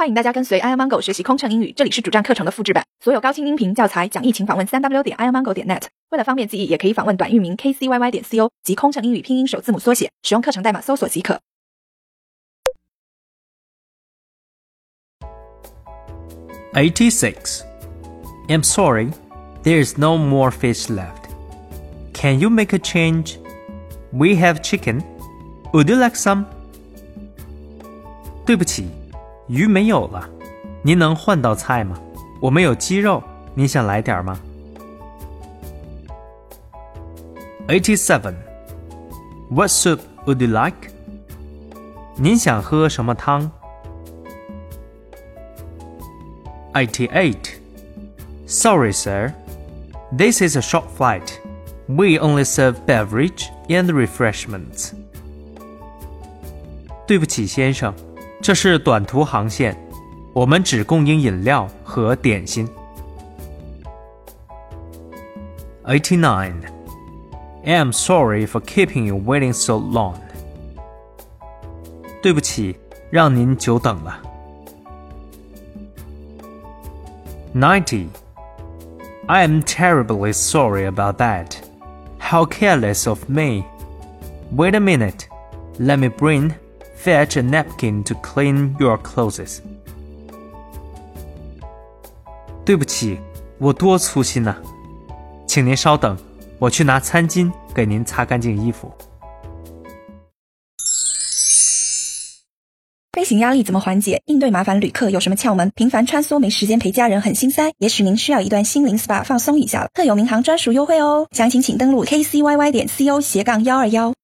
欢迎大家跟随 i amango 学习空乘英语，这里是主站课程的复制版，所有高清音频教材讲义，请访问三 w 点 i amango 点 net。为了方便记忆，也可以访问短域名 kcyy 点 co 及空乘英语拼音首字母缩写，使用课程代码搜索即可。Eighty-six. I'm sorry, there is no more fish left. Can you make a change? We have chicken. Would you like some? 对不起，鱼没有了，您能换道菜吗？我们有鸡肉，您想来点吗？Eighty-seven. What soup would you like? 您想喝什么汤？Eighty-eight. Sorry, sir. This is a short flight. We only serve beverage and refreshments. 对不起，先生， 这是短途航线，我们只供应饮料和点心。Eighty-nine. I'm sorry for keeping you waiting so long. 对不起，让您久等了。Ninety. I am terribly sorry about that. How careless of me. Wait a minute. Let me bring, fetch a napkin to clean your clothes. 对不起，我多粗心呐、请您稍等，我去拿餐巾给您擦干净衣服。飞行压力怎么缓解？应对麻烦旅客有什么窍门？频繁穿梭没时间陪家人很心塞，也许您需要一段心灵 SPA 放松一下了。特有民航专属优惠哦，详情请登录 kcyy 点 co 斜杠幺二幺。